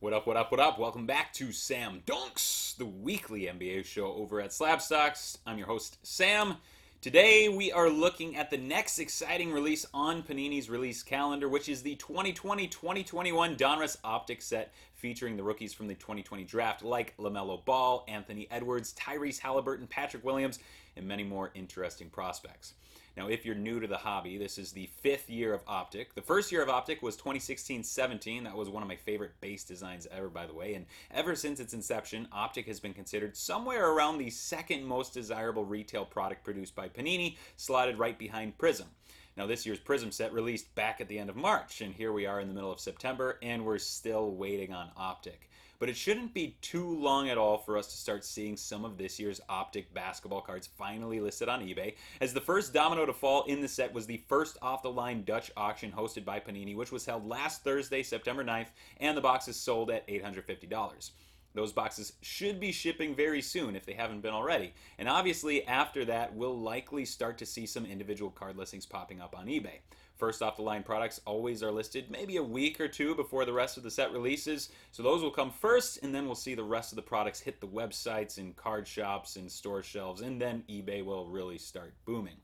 What up, what up, what up? Welcome back to Sam Dunks, the weekly NBA show over at Slabstox. I'm your host, Sam. Today we are looking at the next exciting release on Panini's release calendar, which is the 2020-2021 Donruss Optic set featuring the rookies from the 2020 draft like LaMelo Ball, Anthony Edwards, Tyrese Halliburton, Patrick Williams, and many more interesting prospects. Now, if you're new to the hobby, this is the fifth year of Optic. The first year of Optic was 2016 17. That was one of my favorite base designs ever, by the way. And ever since its inception, Optic has been considered somewhere around the second most desirable retail product produced by Panini, slotted right behind Prism. Now, this year's Prism set released back at the end of March, and here we are in the middle of September, and we're still waiting on Optic but it shouldn't be too long at all for us to start seeing some of this year's Optic basketball cards finally listed on eBay, as the first domino to fall in the set was the first off the line Dutch auction hosted by Panini, which was held last Thursday, September 9th, and the boxes sold at $850. Those boxes should be shipping very soon if they haven't been already. And obviously, after that, we'll likely start to see some individual card listings popping up on eBay. First off the line products always are listed maybe a week or two before the rest of the set releases. So those will come first, and then we'll see the rest of the products hit the websites and card shops and store shelves, and then eBay will really start booming.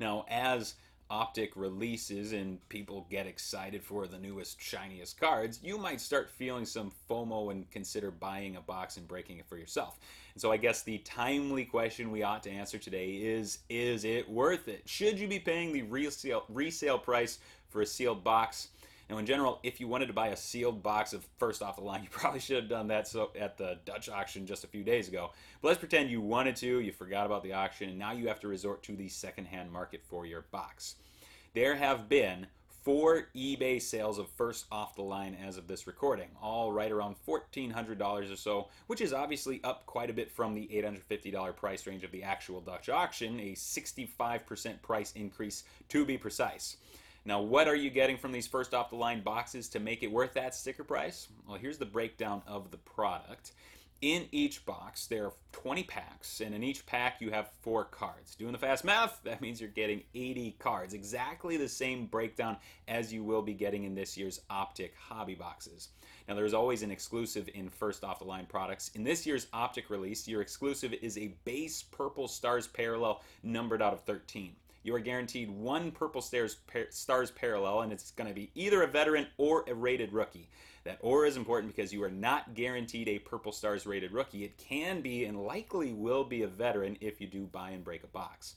Now, as Optic releases and people get excited for the newest, shiniest cards, you might start feeling some FOMO and consider buying a box and breaking it for yourself. And so I guess the timely question we ought to answer today is Is it worth it? Should you be paying the resale, resale price for a sealed box? Now, in general, if you wanted to buy a sealed box of first off the line, you probably should have done that so at the Dutch auction just a few days ago. But let's pretend you wanted to, you forgot about the auction, and now you have to resort to the secondhand market for your box. There have been four eBay sales of first off the line as of this recording, all right around $1,400 or so, which is obviously up quite a bit from the $850 price range of the actual Dutch auction, a 65% price increase to be precise. Now, what are you getting from these first off the line boxes to make it worth that sticker price? Well, here's the breakdown of the product. In each box, there are 20 packs, and in each pack, you have four cards. Doing the fast math, that means you're getting 80 cards. Exactly the same breakdown as you will be getting in this year's Optic hobby boxes. Now, there's always an exclusive in first off the line products. In this year's Optic release, your exclusive is a base Purple Stars parallel numbered out of 13 you are guaranteed one Purple Stars, Stars parallel, and it's going to be either a veteran or a rated rookie. That or is important because you are not guaranteed a Purple Stars rated rookie. It can be and likely will be a veteran if you do buy and break a box.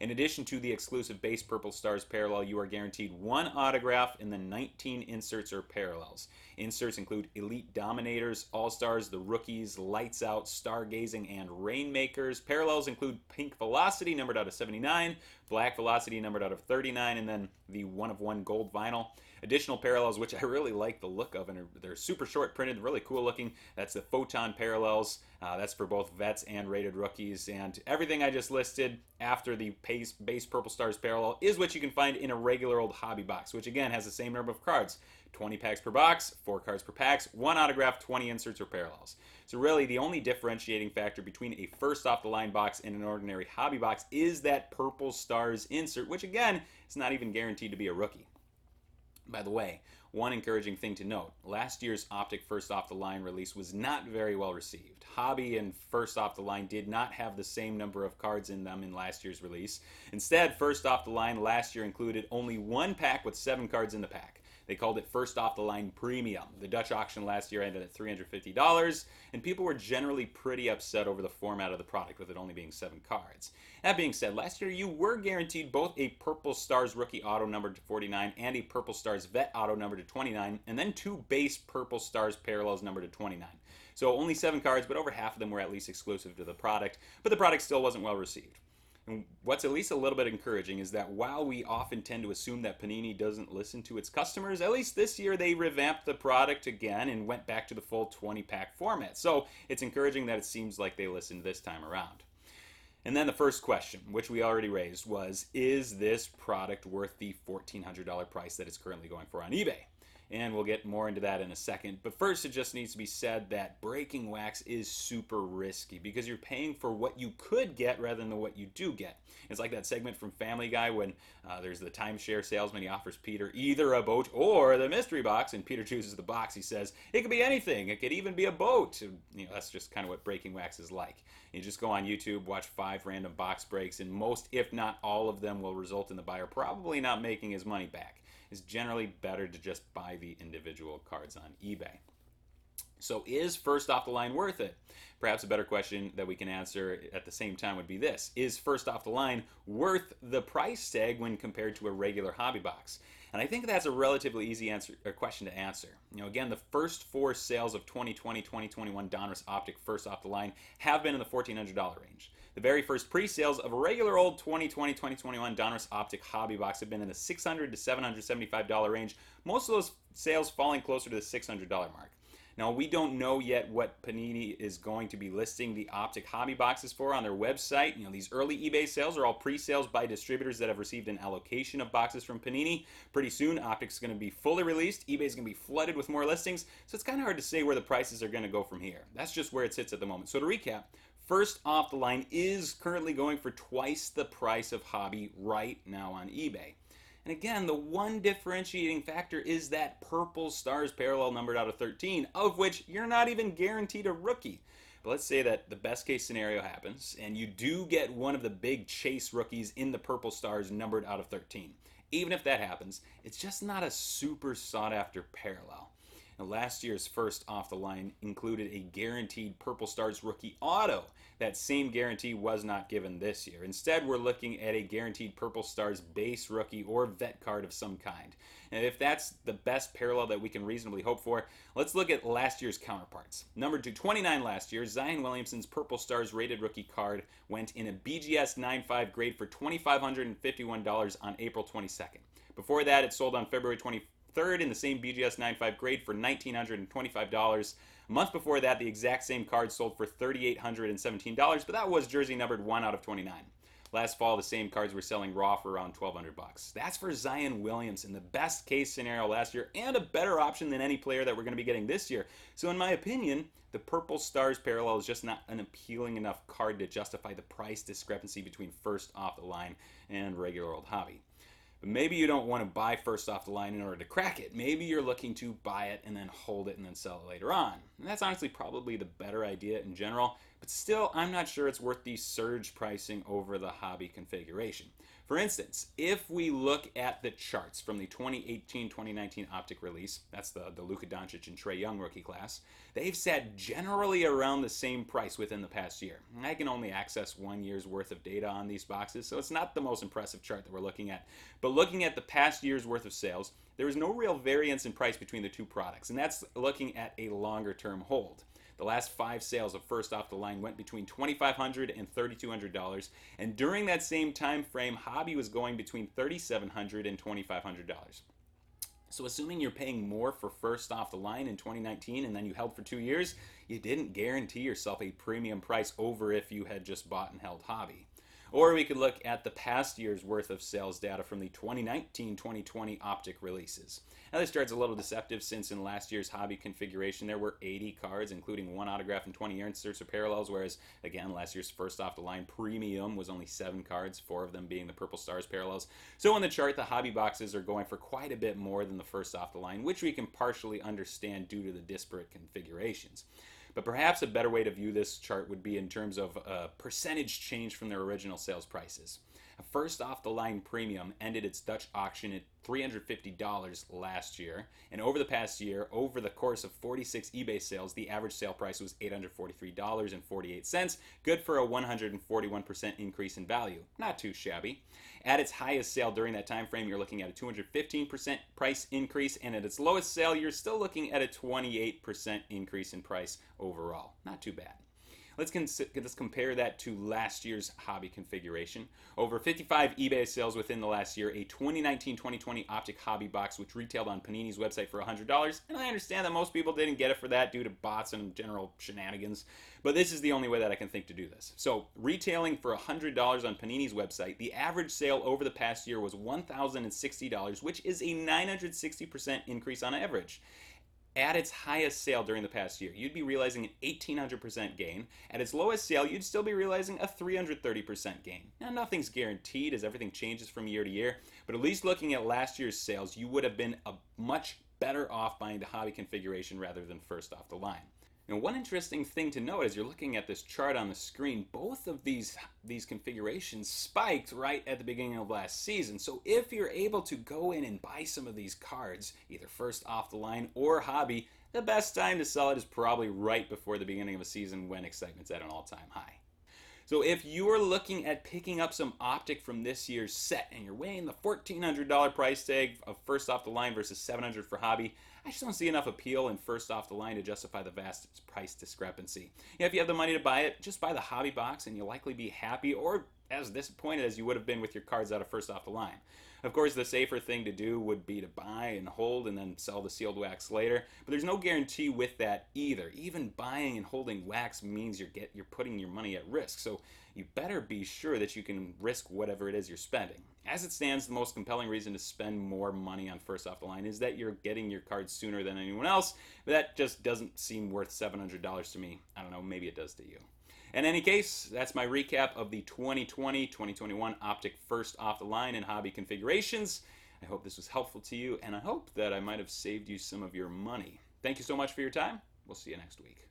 In addition to the exclusive base Purple Stars parallel, you are guaranteed one autograph and then 19 inserts or parallels. Inserts include Elite Dominators, All Stars, The Rookies, Lights Out, Stargazing, and Rainmakers. Parallels include Pink Velocity, numbered out of 79, Black Velocity, numbered out of 39, and then the one of one gold vinyl additional parallels, which I really like the look of, and they're super short printed, really cool looking. That's the Photon parallels. Uh, that's for both vets and rated rookies. And everything I just listed after the base Purple Stars parallel is what you can find in a regular old hobby box, which again has the same number of cards 20 packs per box, 4 cards per packs, 1 autograph, 20 inserts or parallels. So, really, the only differentiating factor between a first off the line box and an ordinary hobby box is that Purple Stars insert, which again is not even guaranteed to be a rookie. By the way, one encouraging thing to note last year's Optic First Off the Line release was not very well received. Hobby and First Off the Line did not have the same number of cards in them in last year's release. Instead, First Off the Line last year included only one pack with seven cards in the pack. They called it first off the line premium. The Dutch auction last year ended at $350, and people were generally pretty upset over the format of the product, with it only being seven cards. That being said, last year you were guaranteed both a Purple Stars rookie auto numbered to 49 and a Purple Stars vet auto numbered to 29, and then two base Purple Stars parallels numbered to 29. So only seven cards, but over half of them were at least exclusive to the product, but the product still wasn't well received. And what's at least a little bit encouraging is that while we often tend to assume that Panini doesn't listen to its customers, at least this year they revamped the product again and went back to the full 20 pack format. So it's encouraging that it seems like they listened this time around. And then the first question, which we already raised, was Is this product worth the $1,400 price that it's currently going for on eBay? And we'll get more into that in a second. But first, it just needs to be said that breaking wax is super risky because you're paying for what you could get rather than what you do get. It's like that segment from Family Guy when uh, there's the timeshare salesman. He offers Peter either a boat or the mystery box, and Peter chooses the box. He says, It could be anything, it could even be a boat. You know, that's just kind of what breaking wax is like. You just go on YouTube, watch five random box breaks, and most, if not all of them, will result in the buyer probably not making his money back it's generally better to just buy the individual cards on eBay. So, is first off the line worth it? Perhaps a better question that we can answer at the same time would be this Is first off the line worth the price tag when compared to a regular hobby box? And I think that's a relatively easy answer question to answer. You know, again, the first four sales of 2020 2021 Donruss Optic first off the line have been in the $1,400 range. The very first pre-sales of a regular old 2020-2021 Donruss Optic hobby box have been in the 600 to $775 range. Most of those sales falling closer to the $600 mark. Now, we don't know yet what Panini is going to be listing the Optic hobby boxes for on their website. You know, these early eBay sales are all pre-sales by distributors that have received an allocation of boxes from Panini. Pretty soon, Optic's going to be fully released. eBay's going to be flooded with more listings, so it's kind of hard to say where the prices are going to go from here. That's just where it sits at the moment. So to recap, First off the line is currently going for twice the price of hobby right now on eBay. And again, the one differentiating factor is that purple stars parallel numbered out of 13, of which you're not even guaranteed a rookie. But let's say that the best case scenario happens and you do get one of the big chase rookies in the purple stars numbered out of 13. Even if that happens, it's just not a super sought after parallel. Last year's first off the line included a guaranteed Purple Stars rookie auto. That same guarantee was not given this year. Instead, we're looking at a guaranteed Purple Stars base rookie or vet card of some kind. And if that's the best parallel that we can reasonably hope for, let's look at last year's counterparts. Number 229 last year, Zion Williamson's Purple Stars rated rookie card went in a BGS 9.5 grade for $2,551 on April 22nd. Before that, it sold on February 24th third in the same BGS 9.5 grade for $1,925. A month before that, the exact same card sold for $3,817, but that was jersey numbered 1 out of 29. Last fall, the same cards were selling raw for around 1200 bucks. That's for Zion Williamson the best case scenario last year and a better option than any player that we're going to be getting this year. So, in my opinion, the Purple Stars parallel is just not an appealing enough card to justify the price discrepancy between first off the line and regular old hobby. But maybe you don't want to buy first off the line in order to crack it. Maybe you're looking to buy it and then hold it and then sell it later on. And that's honestly probably the better idea in general, still, I'm not sure it's worth the surge pricing over the hobby configuration. For instance, if we look at the charts from the 2018-2019 Optic release, that's the, the Luka Doncic and Trae Young rookie class, they've sat generally around the same price within the past year. I can only access one year's worth of data on these boxes, so it's not the most impressive chart that we're looking at. But looking at the past year's worth of sales, there is no real variance in price between the two products, and that's looking at a longer term hold. The last five sales of first off the line went between $2,500 and $3,200, and during that same time frame, hobby was going between $3,700 and $2,500. So, assuming you're paying more for first off the line in 2019 and then you held for two years, you didn't guarantee yourself a premium price over if you had just bought and held hobby. Or we could look at the past year's worth of sales data from the 2019 2020 optic releases. Now, this chart's a little deceptive since in last year's hobby configuration there were 80 cards, including one autograph and 20 inserts or parallels, whereas, again, last year's first off the line premium was only 7 cards, 4 of them being the Purple Stars parallels. So, in the chart, the hobby boxes are going for quite a bit more than the first off the line, which we can partially understand due to the disparate configurations. But perhaps a better way to view this chart would be in terms of a percentage change from their original sales prices. First off the line premium ended its Dutch auction at $350 last year. And over the past year, over the course of 46 eBay sales, the average sale price was $843.48, good for a 141% increase in value. Not too shabby. At its highest sale during that time frame, you're looking at a 215% price increase, and at its lowest sale, you're still looking at a 28% increase in price overall. Not too bad. Let's, cons- let's compare that to last year's hobby configuration. Over 55 eBay sales within the last year, a 2019-2020 Optic Hobby Box, which retailed on Panini's website for $100. And I understand that most people didn't get it for that due to bots and general shenanigans, but this is the only way that I can think to do this. So, retailing for $100 on Panini's website, the average sale over the past year was $1,060, which is a 960% increase on average at its highest sale during the past year, you'd be realizing an 1800% gain. At its lowest sale, you'd still be realizing a 330% gain. Now, nothing's guaranteed as everything changes from year to year, but at least looking at last year's sales, you would have been a much better off buying the hobby configuration rather than first off the line. Now, one interesting thing to note as you're looking at this chart on the screen, both of these these configurations spiked right at the beginning of last season. So if you're able to go in and buy some of these cards, either first off the line or hobby, the best time to sell it is probably right before the beginning of a season when excitement's at an all-time high. So if you're looking at picking up some optic from this year's set and you're weighing the $1,400 price tag of first off the line versus 700 for hobby, I just don't see enough appeal in first off the line to justify the vast price discrepancy. Yeah, if you have the money to buy it, just buy the hobby box and you'll likely be happy or as disappointed as you would have been with your cards out of first off the line. Of course, the safer thing to do would be to buy and hold and then sell the sealed wax later, but there's no guarantee with that either. Even buying and holding wax means you're get you're putting your money at risk. So you better be sure that you can risk whatever it is you're spending. As it stands, the most compelling reason to spend more money on first off the line is that you're getting your cards sooner than anyone else. But that just doesn't seem worth $700 to me. I don't know, maybe it does to you. In any case, that's my recap of the 2020 2021 Optic first off the line and hobby configurations. I hope this was helpful to you, and I hope that I might have saved you some of your money. Thank you so much for your time. We'll see you next week.